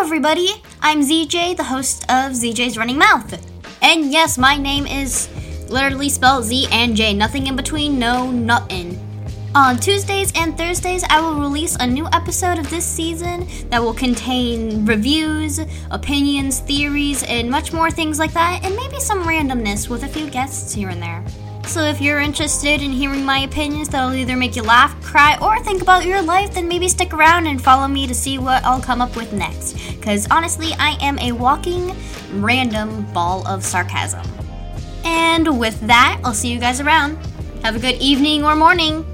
everybody. I'm ZJ, the host of ZJ's Running Mouth. And yes, my name is literally spelled Z and J, nothing in between, no nothing. On Tuesdays and Thursdays, I will release a new episode of this season that will contain reviews, opinions, theories, and much more things like that, and maybe some randomness with a few guests here and there. So if you're interested in hearing my opinions that'll either make you laugh, cry, or think about your life, then maybe stick around and follow me to see what I'll come up with next. Because honestly, I am a walking, random ball of sarcasm. And with that, I'll see you guys around. Have a good evening or morning.